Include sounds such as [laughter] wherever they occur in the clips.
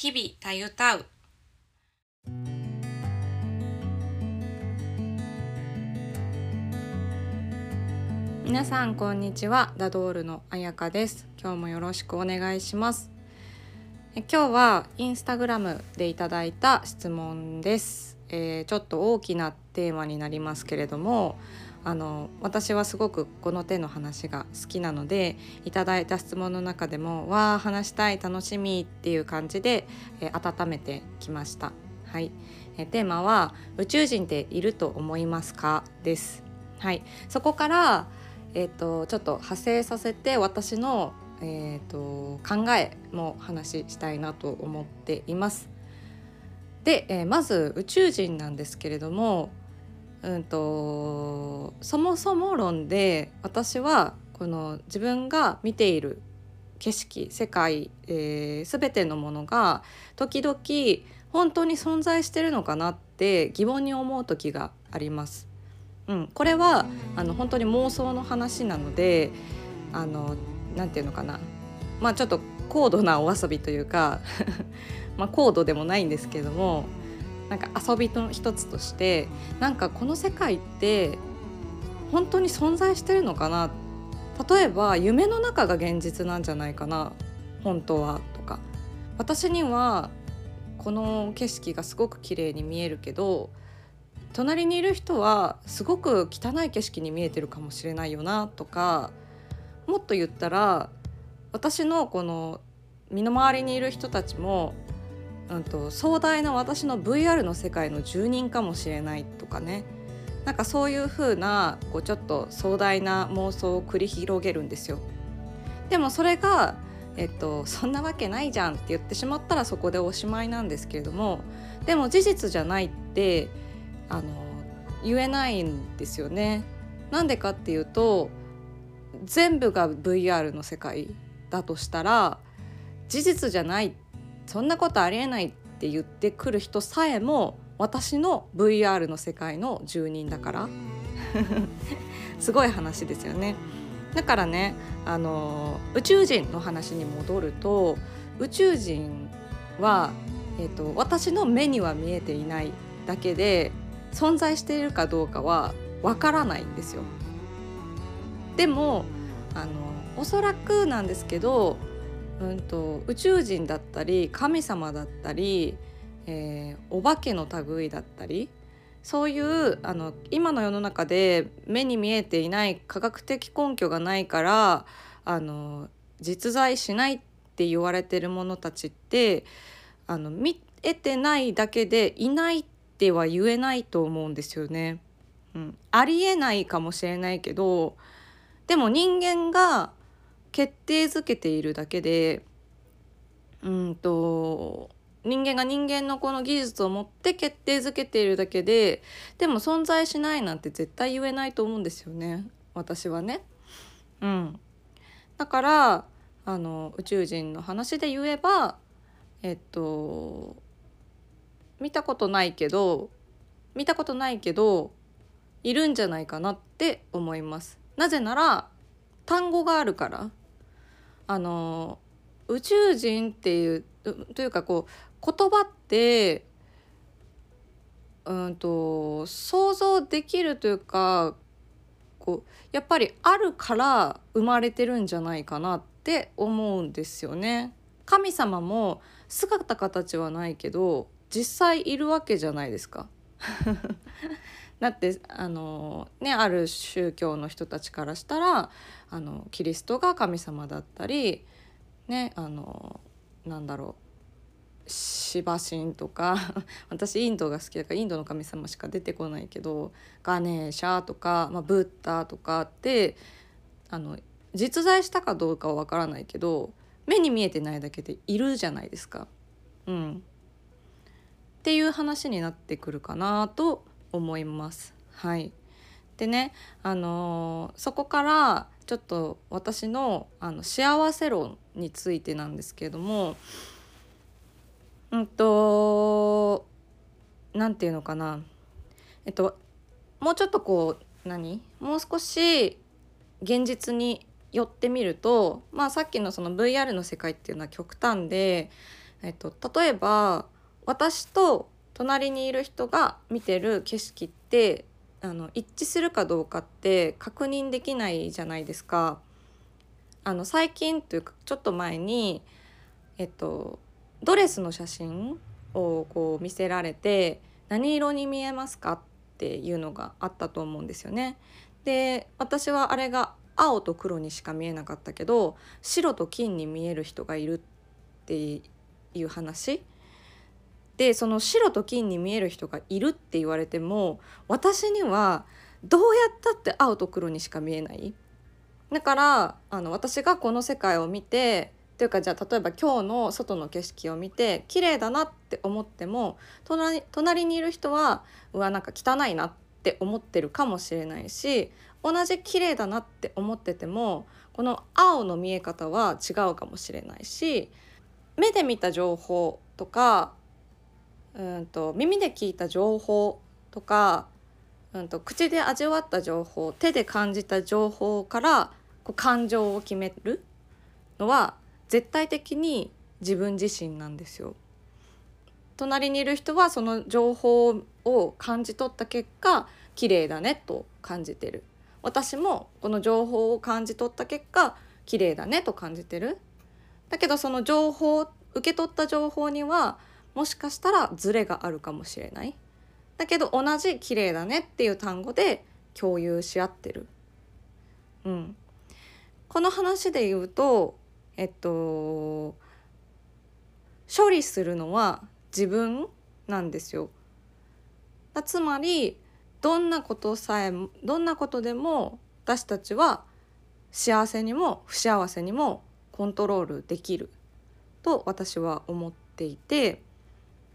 日々たゆたう。皆さんこんにちは。ダドールのあやかです。今日もよろしくお願いします。今日はインスタグラムでいただいた質問です、えーちょっと大きなテーマになりますけれどもあの私はすごくこの手の話が好きなのでいただいた質問の中でも「わあ話したい楽しみ」っていう感じで、えー温めてきました。はい、えーテーマは「宇宙人っていると思いますか?」です。はい、そこから、えー、とちょっと派生させて私の、えー、と考えも話したいなと思っています。で、えーまず宇宙人なんですけれどもうんとそもそも論で私はこの自分が見ている景色世界、えー、全てのものが時々本当に存在してるのかなって疑問に思う時があります。うん、これはあの本当に妄想の話なのであのなんていうのかなまあちょっと高度なお遊びというか [laughs] まあ高度でもないんですけどもなんか遊びの一つとしてなんかこの世界って本当に存在してるのかな？例えば夢の中が現実なんじゃないかな本当はとか。私にはこの景色がすごく綺麗に見えるけど隣にいる人はすごく汚い景色に見えてるかもしれないよなとかもっと言ったら私のこの身の回りにいる人たちもうんと壮大な私の VR の世界の住人かもしれないとかねなんかそういう風なこうちょっと壮大な妄想を繰り広げるんですよ。でもそれが、えっと、そんなわけないじゃんって言ってしまったらそこでおしまいなんですけれどもでも事実じゃないってあの言えないんですよね。なんでかっていうと全部が VR の世界だとしたら事実じゃないっそんなことありえないって言ってくる人さえも私の VR の世界の住人だから [laughs] すごい話ですよね。だからねあの宇宙人の話に戻ると宇宙人は、えー、と私の目には見えていないだけで存在しているかどうかはわからないんですよ。でもあのおそらくなんですけど、うん、と宇宙人だったり神様だったり、えーお化けの類だったりそういうあの今の世の中で目に見えていない科学的根拠がないからあの実在しないって言われてるものたちってあの見えてないだけでいないっては言えないと思うんですよね。うん、ありえないかもしれないけどでも人間が決定づけているだけでうんと人間が人間のこの技術を持って決定づけているだけででも存在しないなんて絶対言えないと思うんですよね私はね。うん、だからあの宇宙人の話で言えばえっと見たことないけど見たことないけどいるんじゃないかなって思います。なぜなら単語があるからあの宇宙人っていうというかこう言葉ってうんと想像できるというかこうやっぱりあるから生まれてるんじゃないかなって思うんですよね。神様も姿形はないけど実際いるわけじゃないですか。だってあの、ね、ある宗教の人たちからしたらあのキリストが神様だったり、ね、あのなんだろうシバ神とか [laughs] 私インドが好きだからインドの神様しか出てこないけどガネーシャとか、まあ、ブッダとかってあの実在したかどうかは分からないけど目に見えてないだけでいるじゃないですか。うん、っていう話になってくるかなと思います。はい、でね、あのーそこからちょっと私のあの幸せ論についてなんですけれどもうんとなんていうのかな。えっともうちょっとこう何？もう少し現実に寄ってみるとまあさっきのその VR の世界っていうのは極端でえっと、例えば私と隣にいる人が見てる景色ってあの一致するかどうかって確認できないじゃないですか。あの最近というかちょっと前に、えっと、ドレスの写真をこう見せられて何色に見えますかっていうのがあったと思うんですよね。で私はあれが青と黒にしか見えなかったけど白と金に見える人がいるっていう話でその白と金に見える人がいるって言われても私にはどうやったって青と黒にしか見えない？だからあの私がこの世界を見てというかじゃあ例えば今日の外の景色を見て綺麗だなって思っても隣隣にいる人はうわなんか汚いなって思ってるかもしれないし同じ綺麗だなって思っててもこの青の見え方は違うかもしれないし目で見た情報とかうんと耳で聞いた情報とか、うんと口で味わった情報手で感じた情報からこう感情を決めるのは絶対的に自分自身なんですよ。隣にいる人はその情報を感じ取った結果綺麗だねと感じてる私もこの情報を感じ取った結果綺麗だねと感じてるだけどその情報受け取った情報にはもしかしたらズレがあるかもしれない。だけど同じ綺麗だねっていう単語で共有し合ってる。うん。この話で言うとえっと処理するのは自分なんですよ。つまりどんなことさえどんなことでも私たちは幸せにも不幸せにもコントロールできると私は思っていて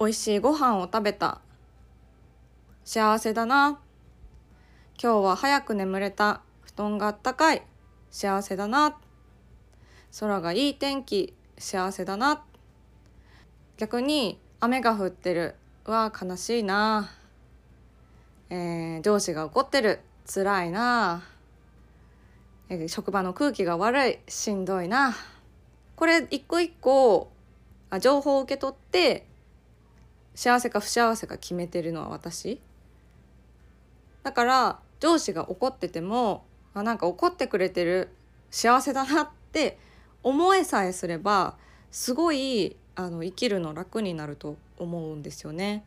美味しいご飯を食べた。幸せだな。今日は早く眠れた。布団があったかい。幸せだな。空がいい天気。幸せだな。逆に雨が降ってる。は悲しいな、えー、上司が怒ってる。辛いな、えー、職場の空気が悪い。しんどいな。これ一個一個あ情報を受け取って幸せか不幸せか決めてるのは私だから上司が怒っててもあなんか怒ってくれてる幸せだなって思えさえすればすごいあの生きるの楽になると思うんですよね。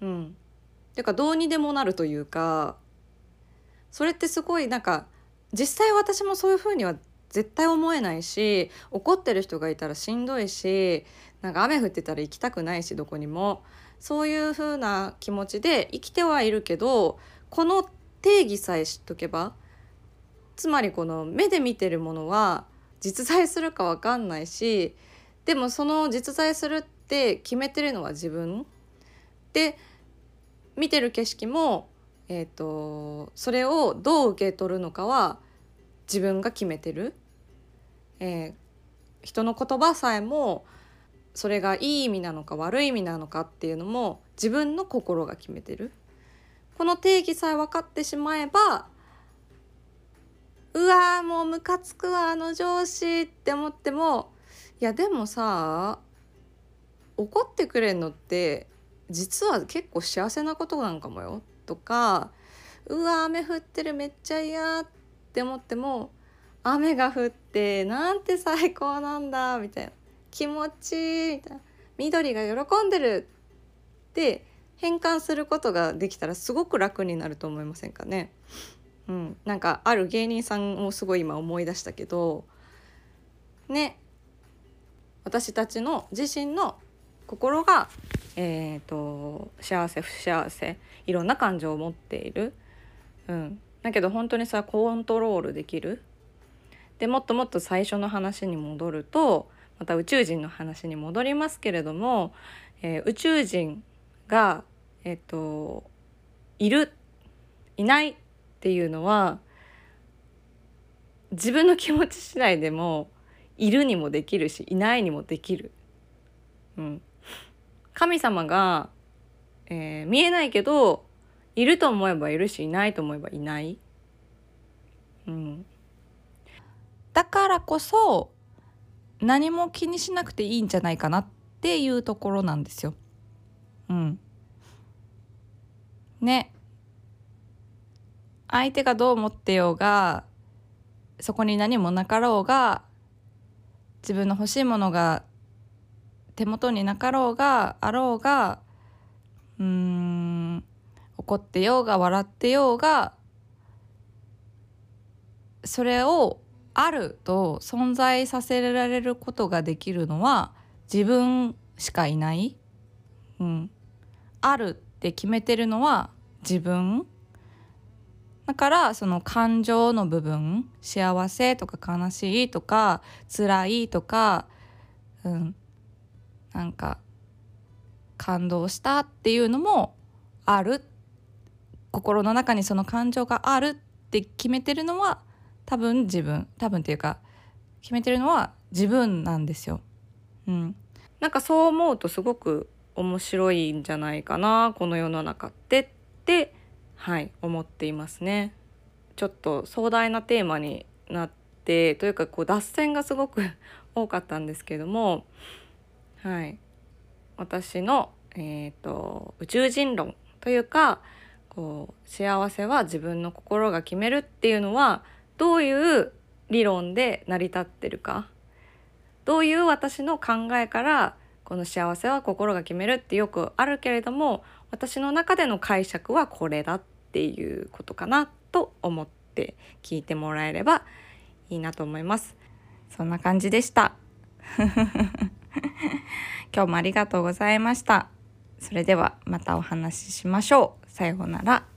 うん。てかどうにでもなるというかそれってすごいなんか実際私もそういうふうには絶対思えないし怒ってる人がいたらしんどいしなんか雨降ってたら行きたくないしどこにも。そういう風な気持ちで生きてはいるけどこの定義さえ知っとけばつまりこの目で見てるものは実在するか分かんないしでもその実在するって決めてるのは自分。で見てる景色も、えーと、それをどう受け取るのかは自分が決めてる、えー、人の言葉さえもそれがいい意味なのか悪い意味なのかっていうのも自分の心が決めてる。この定義さえ分かってしまえばうわーもうムカつくわあの上司って思ってもいやでもさ怒ってくれんのって実は結構幸せなことなんかもよ。とかうわ雨降ってるめっちゃ嫌って思っても雨が降ってなんて最高なんだみたいな。気持ちいいみたいな。緑が喜んでるって変換することができたらすごく楽になると思いませんかね。うん、なんかある芸人さんをすごい今思い出したけどね。私たちの自身の心が、えーと、幸せ不幸せいろんな感情を持っている、うん、だけど本当にさコントロールできる。でもっともっと最初の話に戻るとまた宇宙人の話に戻りますけれども、えー、宇宙人が、えーといるいないっていうのは自分の気持ち次第でもいるにもできるしいないにもできる。うん、神様が、えー、見えないけどいると思えばいるしいないと思えばいない。うん、だからこそ何も気にしなくていいんじゃないかなっていうところなんですよ。うん、ね相手がどう思ってようがそこに何もなかろうが自分の欲しいものが手元になかろうがあろうがうーん怒ってようが笑ってようがそれをあると存在させられることができるのは自分しかいない、うん、あるって決めてるのは自分。だからその感情の部分幸せとか悲しいとか辛いとか、うん、なんか感動したっていうのもある。心の中にその感情があるって決めてるのは多分自分多分っていうか決めてるのは自分なんですよ。うん、なんかそう思うとすごく面白いんじゃないかなこの世の中ってってはい思っていますね。ちょっと壮大なテーマになってというかこう脱線がすごく多かったんですけどもはい私の、えーと、宇宙人論というかこう幸せは自分の心が決めるっていうのはどういう理論で成り立ってるかどういう私の考えからこの幸せは心が決めるってよくあるけれども私の中での解釈はこれだっていうことかなと思って聞いてもらえればいいなと思います。そんな感じでした。[laughs] 今日もありがとうございました。それではまたお話ししましょう。さようなら。